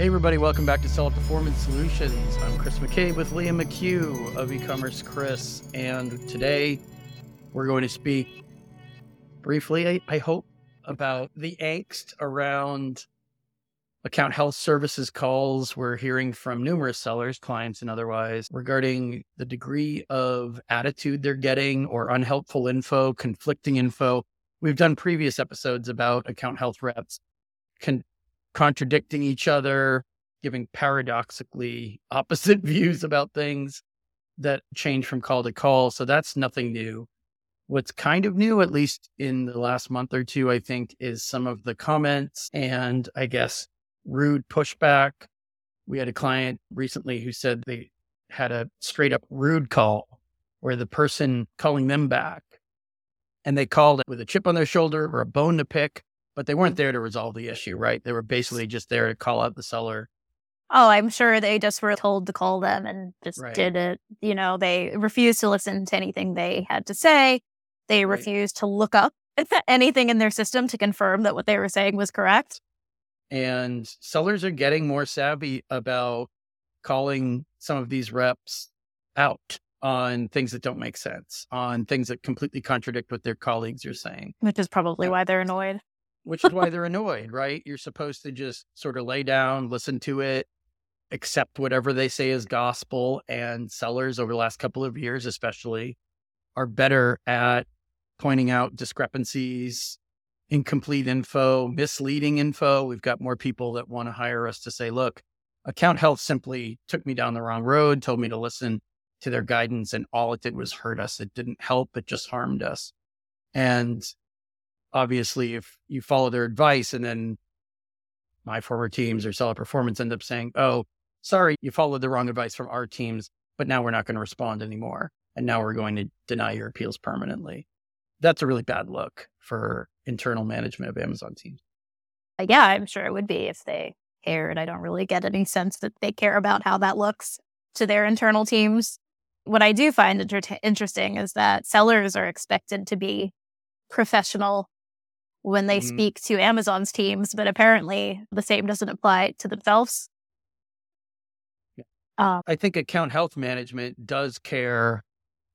Hey, everybody, welcome back to Seller Performance Solutions. I'm Chris McCabe with Leah McHugh of ecommerceChris, and today we're going to speak briefly, I, hope, about the angst around account health services calls. We're hearing from numerous sellers, clients, and otherwise regarding the degree of attitude they're getting or unhelpful info, conflicting info. We've done previous episodes about account health reps con- contradicting each other, giving paradoxically opposite views about things that change from call to call. So that's nothing new. What's kind of new, at least in the last month or two, I think, is some of the comments and I guess rude pushback. We had a client recently who said they had a straight up rude call where the person calling them back and they called it with a chip on their shoulder or a bone to pick but they weren't mm-hmm. there to resolve the issue, right? They were basically just there to call out the seller. Oh, I'm sure they just were told to call them and just Right. did it. You know, they refused to listen to anything they had to say. They Right. refused to look up anything in their system to confirm that what they were saying was correct. And sellers are getting more savvy about calling some of these reps out on things that don't make sense, on things that completely contradict what their colleagues are mm, saying, Which is probably why they're annoyed. Which is why they're annoyed, right? You're supposed to just sort of lay down, listen to it, accept whatever they say is gospel. And sellers over the last couple of years, especially, are better at pointing out discrepancies, incomplete info, misleading info. We've got more people that want to hire us to say, look, account health simply took me down the wrong road, told me to listen to their guidance, and all it did was hurt us. It didn't help, it just harmed us. And obviously, if you follow their advice and then my former teams or seller performance end up saying, oh, sorry, you followed the wrong advice from our teams, but now we're not going to respond anymore. And now we're going to deny your appeals permanently. That's a really bad look for internal management of Amazon teams. Uh, Yeah, I'm sure it would be if they cared. I don't really get any sense that they care about how that looks to their internal teams. What I do find inter- interesting is that sellers are expected to be professional when they Mhm. speak to Amazon's teams, but apparently the same doesn't apply to themselves. Yeah. Um, I think account health management does care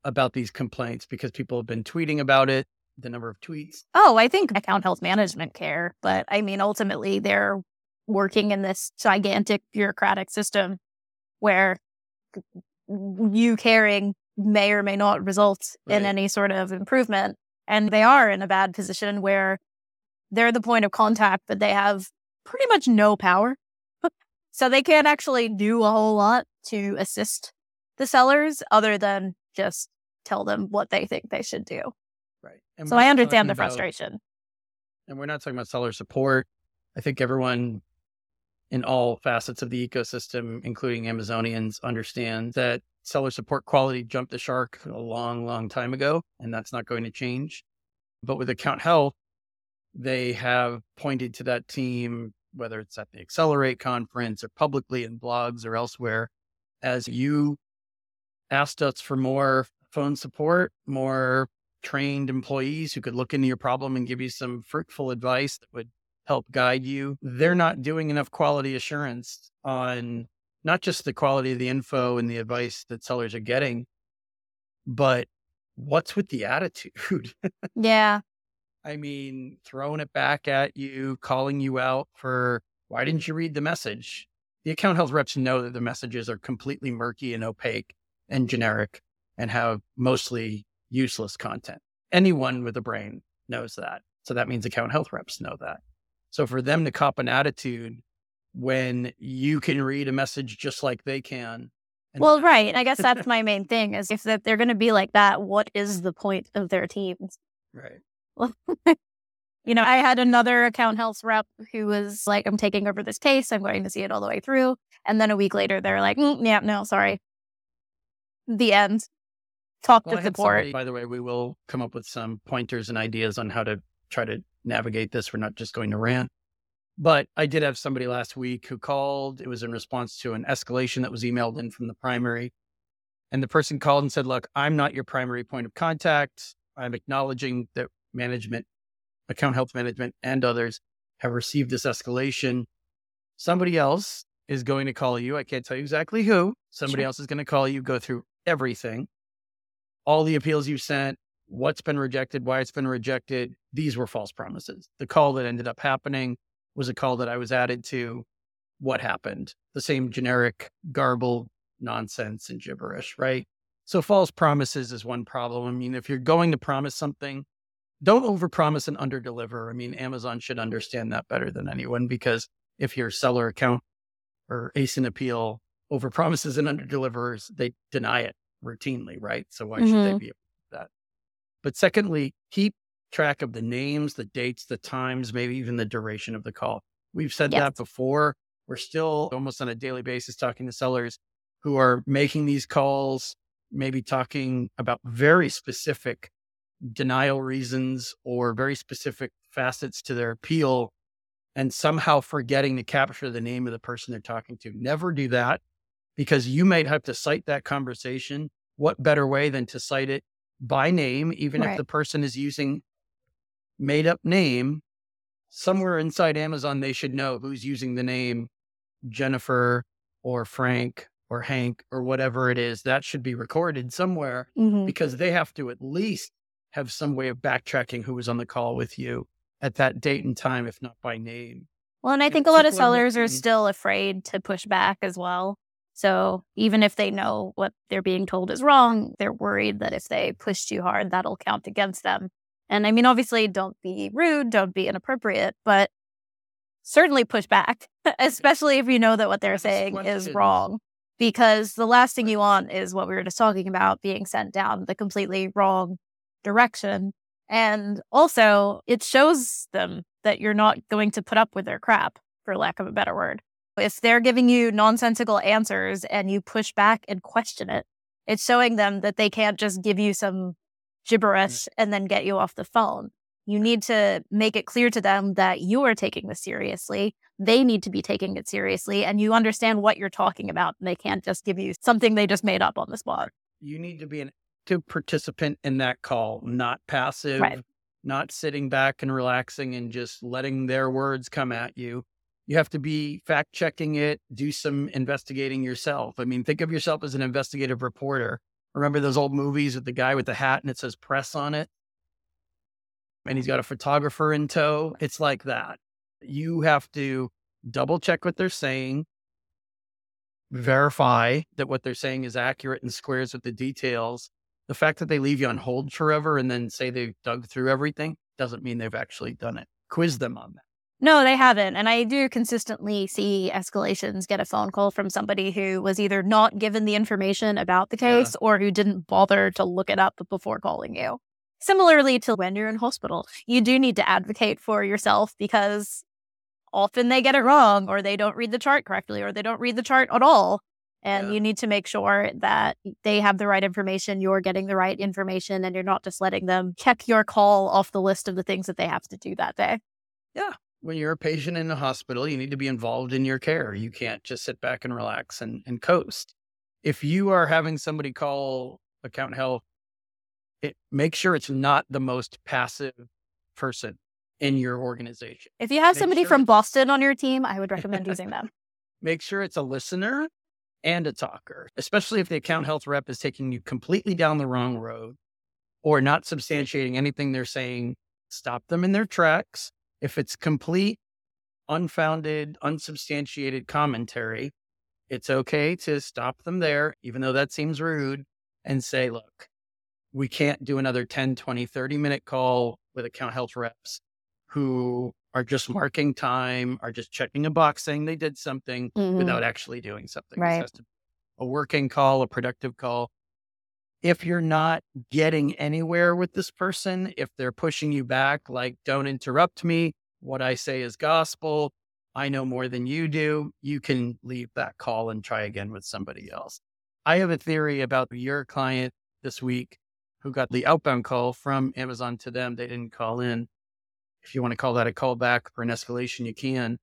about these complaints because people have been tweeting about it, the number of tweets. oh, I think account health management care, but I mean, ultimately, they're working in this gigantic bureaucratic system where you caring may or may not result in any sort of improvement. And they are in a bad position where they're the point of contact, but they have pretty much no power. so they can't actually do a whole lot to assist the sellers other than just tell them what they think they should do. Right. And So I understand the about- frustration. and we're not talking about seller support. I think everyone in all facets of the ecosystem, including Amazonians, understand that seller support quality jumped the shark a long, long time ago, and that's not going to change. But with account health, they have pointed to that team, whether it's at the Accelerate conference or publicly in blogs or elsewhere, as you asked us for more phone support, more trained employees who could look into your problem and give you some fruitful advice that would help guide you. They're not doing enough quality assurance on not just the quality of the info and the advice that sellers are getting, but what's with the attitude? Yeah. I mean, throwing it back at you, calling you out for why didn't you read the message? The account health reps know that the messages are completely murky and opaque and generic and have mostly useless content. Anyone with a brain knows that. So that means account health reps know that. So for them to cop an attitude when you can read a message just like they can. and- Well, right. I guess that's my main thing is if that they're going to be like that, what is the point of their teams? right. you know, I had another account health rep who was like, I'm taking over this case. I'm going to see it all the way through. And then a week later, they're like, mm, yeah, no, sorry. The end. Talk Well, to support. somebody- by the way, we will come up with some pointers and ideas on how to try to navigate this. We're not just going to rant. But I did have somebody last week who called. It was in response to an escalation that was emailed in from the primary. And the person called and said, Look, I'm not your primary point of contact. I'm acknowledging that management, account health management, and others have received this escalation. Somebody else is going to call you. I can't tell you exactly who. Somebody Sure. else is going to call you, go through everything, all the appeals you sent, what's been rejected, why it's been rejected. These were false promises. The call that ended up happening was a call that I was added to. What happened? The same generic garble nonsense and gibberish, right? So false promises is one problem. I mean, if you're going to promise something, don't overpromise and underdeliver. I mean, Amazon should understand that better than anyone because if your seller account or ASIN appeal overpromises and underdelivers, they deny it routinely, right? So why should they Mhm. be able to do that? But secondly, keep track of the names, the dates, the times, maybe even the duration of the call. We've said Yes. that before. We're still almost on a daily basis talking to sellers who are making these calls, maybe talking about very specific denial reasons or very specific facets to their appeal and somehow forgetting to capture the name of the person they're talking to. Never do that because you might have to cite that conversation. What better way than to cite it by name, even if the person is using made up name? Somewhere inside Amazon, they should know who's using the name Jennifer or Frank or Hank or whatever it is. That should be recorded somewhere Mhm. because they have to at least have some way of backtracking who was on the call with you at that date and time, if not by name. Well, and I think a lot of sellers are still afraid to push back as well. So even if they know what they're being told is wrong, they're worried that if they push too hard, that'll count against them. And I mean, obviously, don't be rude, don't be inappropriate, but certainly push back, especially if you know that what they're saying is wrong. Because the last thing you want is what we were just talking about being sent down the completely wrong direction. And also, it shows them that you're not going to put up with their crap, for lack of a better word. If they're giving you nonsensical answers and you push back and question it, it's showing them that they can't just give you some gibberish mm. and then get you off the phone. You need to make it clear to them that you are taking this seriously. They need to be taking it seriously, and you understand what you're talking about. And they can't just give you something they just made up on the spot. You need to be an active participant in that call, not passive, Right. not sitting back and relaxing and just letting their words come at you. You have to be fact checking it, do some investigating yourself. I mean, think of yourself as an investigative reporter. Remember those old movies with the guy with the hat and it says press on it? And he's got a photographer in tow. It's like that. You have to double check what they're saying, verify that what they're saying is accurate and squares with the details. The fact that they leave you on hold forever and then say they've dug through everything doesn't mean they've actually done it. Quiz them on that. No, they haven't. And I do consistently see escalations get a phone call from somebody who was either not given the information about the Yeah. case or who didn't bother to look it up before calling you. Similarly to when you're in hospital, you do need to advocate for yourself because often they get it wrong or they don't read the chart correctly or they don't read the chart at all. And Yeah. you need to make sure that they have the right information, you're getting the right information, and you're not just letting them check your call off the list of the things that they have to do that day. Yeah. When you're a patient in a hospital, you need to be involved in your care. You can't just sit back and relax and, and coast. If you are having somebody call account health, it make sure it's not the most passive person in your organization. If you have Make somebody sure from Boston on your team, I would recommend using them. make sure it's a listener and a talker, especially if the account health rep is taking you completely down the wrong road or not substantiating anything they're saying. Stop them in their tracks. If it's complete, unfounded, unsubstantiated commentary, it's okay to stop them there, even though that seems rude, and say, look, we can't do another 10, 20, 30 minute call with account health reps who are just marking time, are just checking a box saying they did something Mhm. without actually doing something. Right. has to be a working call, a productive call. If you're not getting anywhere with this person, if they're pushing you back, like, don't interrupt me, what I say is gospel, I know more than you do, you can leave that call and try again with somebody else. I have a theory about your client this week who got the outbound call from Amazon to them. They didn't call in. If you want to call that a callback for an escalation, you can.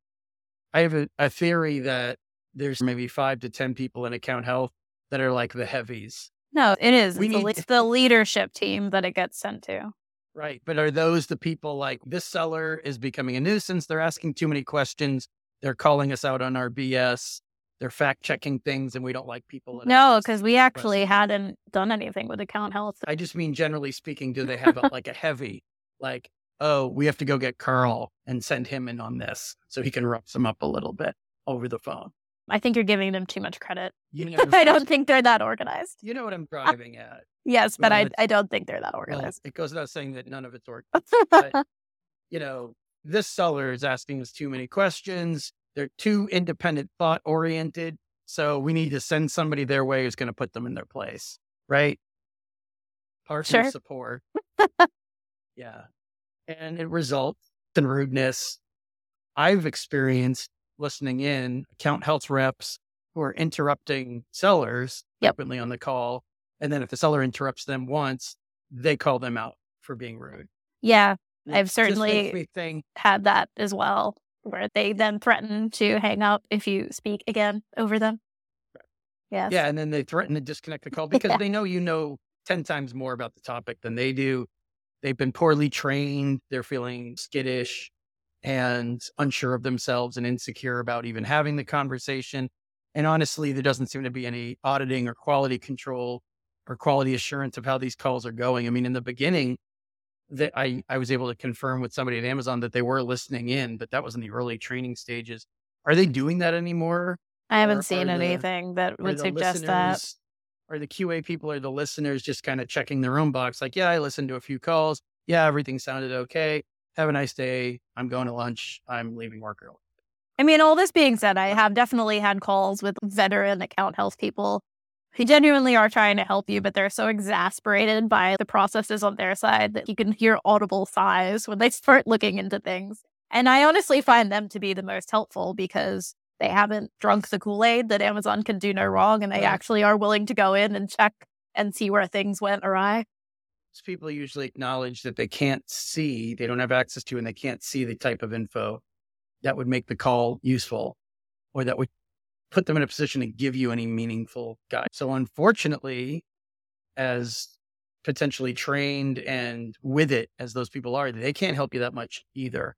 I have a, a theory that there's maybe five to 10 people in account health that are like the heavies. No, it is. We It's, the, need le- it's the leadership team that it gets sent to. Right. But are those the people like this seller is becoming a nuisance? They're asking too many questions. They're calling us out on our BS. they're fact checking things and we don't like people. No, because we questions. actually hadn't done anything with account health. I just mean generally speaking, do they have a, like a heavy, like, oh, we have to go get Carl and send him in on this so he can rough them up a little bit over the phone. I think you're giving them too much credit. You know, I don't think they're that organized. You know what I'm driving at. Yes, but Well, I, I don't think they're that Well, organized. it goes without saying that none of it's organized. but, you know, this seller is asking us too many questions. They're too independent thought oriented. So we need to send somebody their way who's going to put them in their place. Right. Partial Sure. support. yeah. And it results in rudeness. I've experienced listening in account health reps who are interrupting sellers Yep. frequently on the call. And then if the seller interrupts them once, they call them out for being rude. yeah, It I've certainly- think, had that as well, where they then threaten to hang up if you speak again over them. Yes. yeah, and then they threaten to disconnect the call because Yeah. they know you know 10 times more about the topic than they do. They've been poorly trained. They're feeling skittish and unsure of themselves and insecure about even having the conversation. And honestly, there doesn't seem to be any auditing or quality control or quality assurance of how these calls are going. I mean, in the beginning, that I, I was able to confirm with somebody at Amazon that they were listening in, but that was in the early training stages. Are they doing that anymore? I haven't Or seen are the- anything that would suggest that. Are the QA people or the listeners just kind of checking their own box? Like, yeah, I listened to a few calls. Yeah, everything sounded okay. Have a nice day. I'm going to lunch. I'm leaving work early. I mean, all this being said, I have definitely had calls with veteran account health people who genuinely are trying to help you, but they're so exasperated by the processes on their side that you can hear audible sighs when they start looking into things. And I honestly find them to be the most helpful because they haven't drunk the Kool Aid that Amazon can do no wrong, and they Right. actually are willing to go in and check and see where things went awry. Most people usually acknowledge that they can't see, they don't have access to, and they can't see the type of info that would make the call useful or that would put them in a position to give you any meaningful guide. So, unfortunately, as potentially trained and with it as those people are, they can't help you that much either.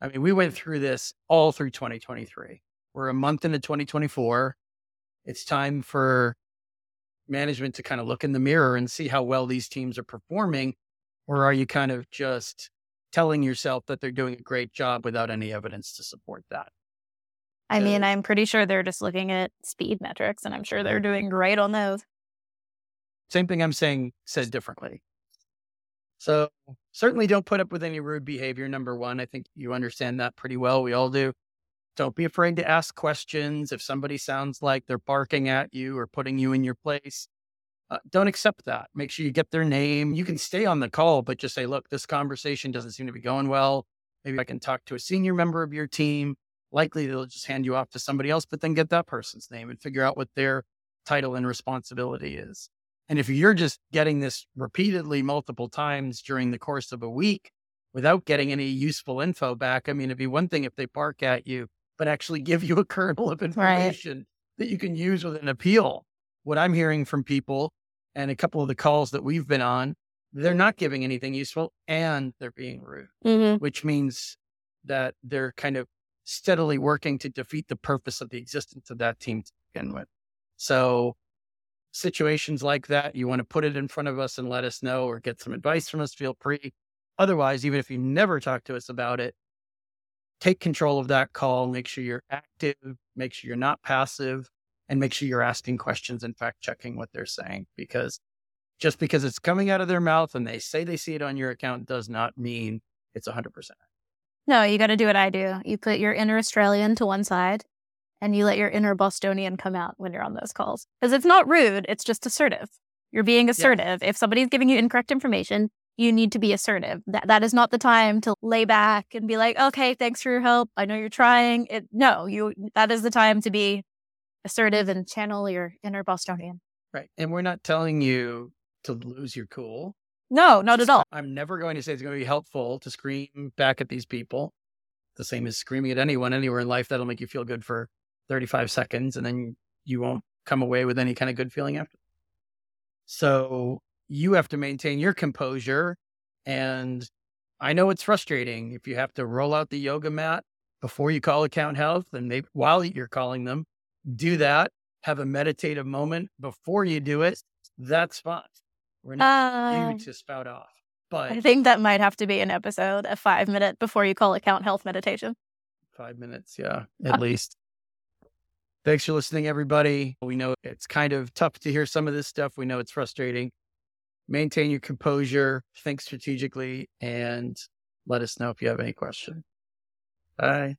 I mean, we went through this all through 2023. We're a month into 2024. It's time for management to kind of look in the mirror and see how well these teams are performing? Or are you kind of just telling yourself that they're doing a great job without any evidence to support that? I mean, I'm pretty sure they're just looking at speed metrics, and I'm sure they're mm-hmm. doing great on those. Same thing I'm saying said differently. So certainly don't put up with any rude behavior. Number one, I think you understand that pretty well. We all do. Don't be afraid to ask questions. If somebody sounds like they're barking at you or putting you in your place, uh, don't accept that. Make sure you get their name. You can stay on the call, but just say, look, this conversation doesn't seem to be going well. Maybe I can talk to a senior member of your team. Likely they'll just hand you off to somebody else, but then get that person's name and figure out what their title and responsibility is. And if you're just getting this repeatedly multiple times during the course of a week without getting any useful info back, I mean, it'd be one thing if they bark at you, but actually give you a kernel of information that you can use with an appeal. What I'm hearing from people and a couple of the calls that we've been on, they're not giving anything useful and they're being rude, Mm-hmm. which means that they're kind of steadily working to defeat the purpose of the existence of that team to begin with. So situations like that, you want to put it in front of us and let us know or get some advice from us, feel free. Otherwise, even if you never talk to us about it, take control of that call, make sure you're active, make sure you're not passive, and make sure you're asking questions and fact checking what they're saying. Because just because it's coming out of their mouth and they say they see it on your account does not mean it's 100%. No, you got to do what I do. You put your inner Australian to one side and you let your inner Bostonian come out when you're on those calls. Because it's not rude, it's just assertive. You're being assertive. If somebody's giving you incorrect information, you need to be assertive. That that is not the time to lay back and be like, "Okay, thanks for your help. I know you're trying." It no, you that is the time to be assertive and channel your inner Bostonian. Right. And we're not telling you to lose your cool. No, not at all. I'm never going to say it's going to be helpful to scream back at these people. The same as screaming at anyone anywhere in life that'll make you feel good for 35 seconds and then you won't come away with any kind of good feeling after. So you have to maintain your composure. And I know it's frustrating if you have to roll out the yoga mat before you call account health and maybe while you're calling them, do that, have a meditative moment before you do it, that's fine. We're not Uh, you to spout off. But I think that might have to be an episode, a five minute before you call account health meditation. five minutes, yeah, at least. Thanks for listening, everybody. We know it's kind of tough to hear some of this stuff. We know it's frustrating. Maintain your composure, think strategically, and let us know if you have any questions. Bye.